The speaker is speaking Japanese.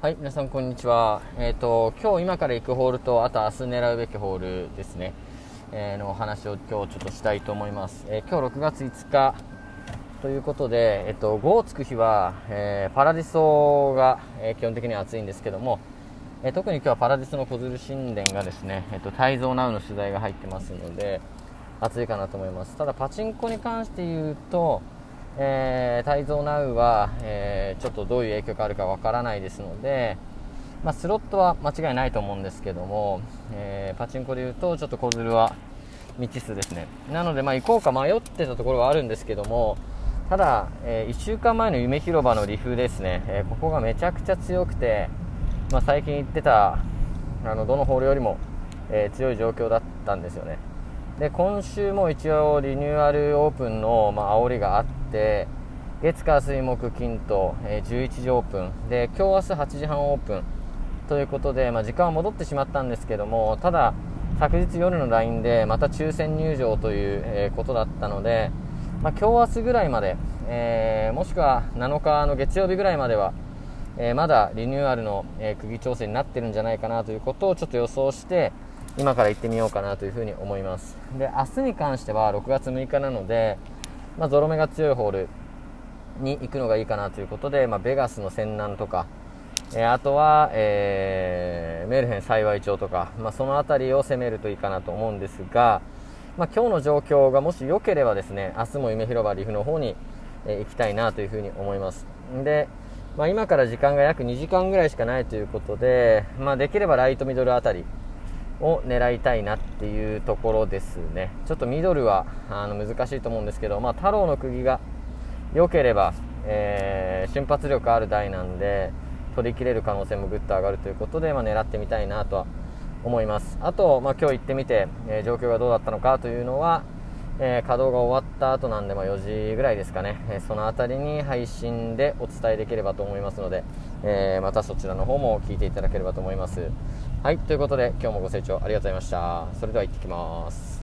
はい、皆さんこんにちは。えっ、と、今日今から行くホールと、あと明日狙うべきホールですね、えーのお話を今日ちょっとしたいと思います。えー今日6月5日ということで、えっ、と、5をつく日は、えーパラディソが、えー基本的には暑いんですけども、えー特に今日はパラディスの小鶴神殿がですね、えっ、と、泰造ナウの取材が入ってますので、暑いかなと思います。ただ、パチンコに関して言うと、えー、泰造ナウは、えーちょっとどういう影響があるかわからないですので、まあ、スロットは間違いないと思うんですけども、えーパチンコで言うと、ちょっと小鶴は未知数ですね。なので、まあ、行こうか迷ってたところはあるんですけども、ただ、え1週間前の夢広場のリフですね、えーここがめちゃくちゃ強くて、まあ、最近行ってたあのどのホールよりも、えー強い状況だったんですよね。で今週も一応リニューアルオープンの、まあ煽りがあって月火水木金と、え11時オープン。で今日明日8時半オープン。ということで、まあ、時間は戻ってしまったんですけどもただ昨日夜の LINE でまた抽選入場という、えことだったので、まあ、今日明日ぐらいまで、えーもしくは7日の月曜日ぐらいまではえーまだリニューアルの、えー釘調整になってるんじゃないかなということをちょっと予想して今から行ってみようかなというふうに思います。で明日に関しては6月6日なので、まあ、ゾロ目が強いホールに行くのがいいかなということで、まあ、ベガスの仙南とか、えーあとは、えーメルヘン幸町とか、まあ、その辺りを攻めるといいかなと思うんですが、まあ、今日の状況がもし良ければですね明日も夢広場リフの方に、え行きたいなというふうに思います。で、まあ、今から時間が約2時間ぐらいしかないということで、まあ、できればライトミドルあたりを狙いたいなっていうところですね。ちょっとミドルはあの難しいと思うんですけど、まあ、太郎の釘が良ければ、えー瞬発力ある台なんで取り切れる可能性もぐっと上がるということで、まあ、狙ってみたいなとは思います。あと、まあ、今日行ってみて、えー状況がどうだったのかというのは、えー稼働が終わった後なんで、まあ、4時ぐらいですかね、えその辺りに配信でお伝えできればと思いますので、えまたそちらの方も聞いていただければと思います。はいということで今日もご清聴ありがとうございました。それでは行ってきます。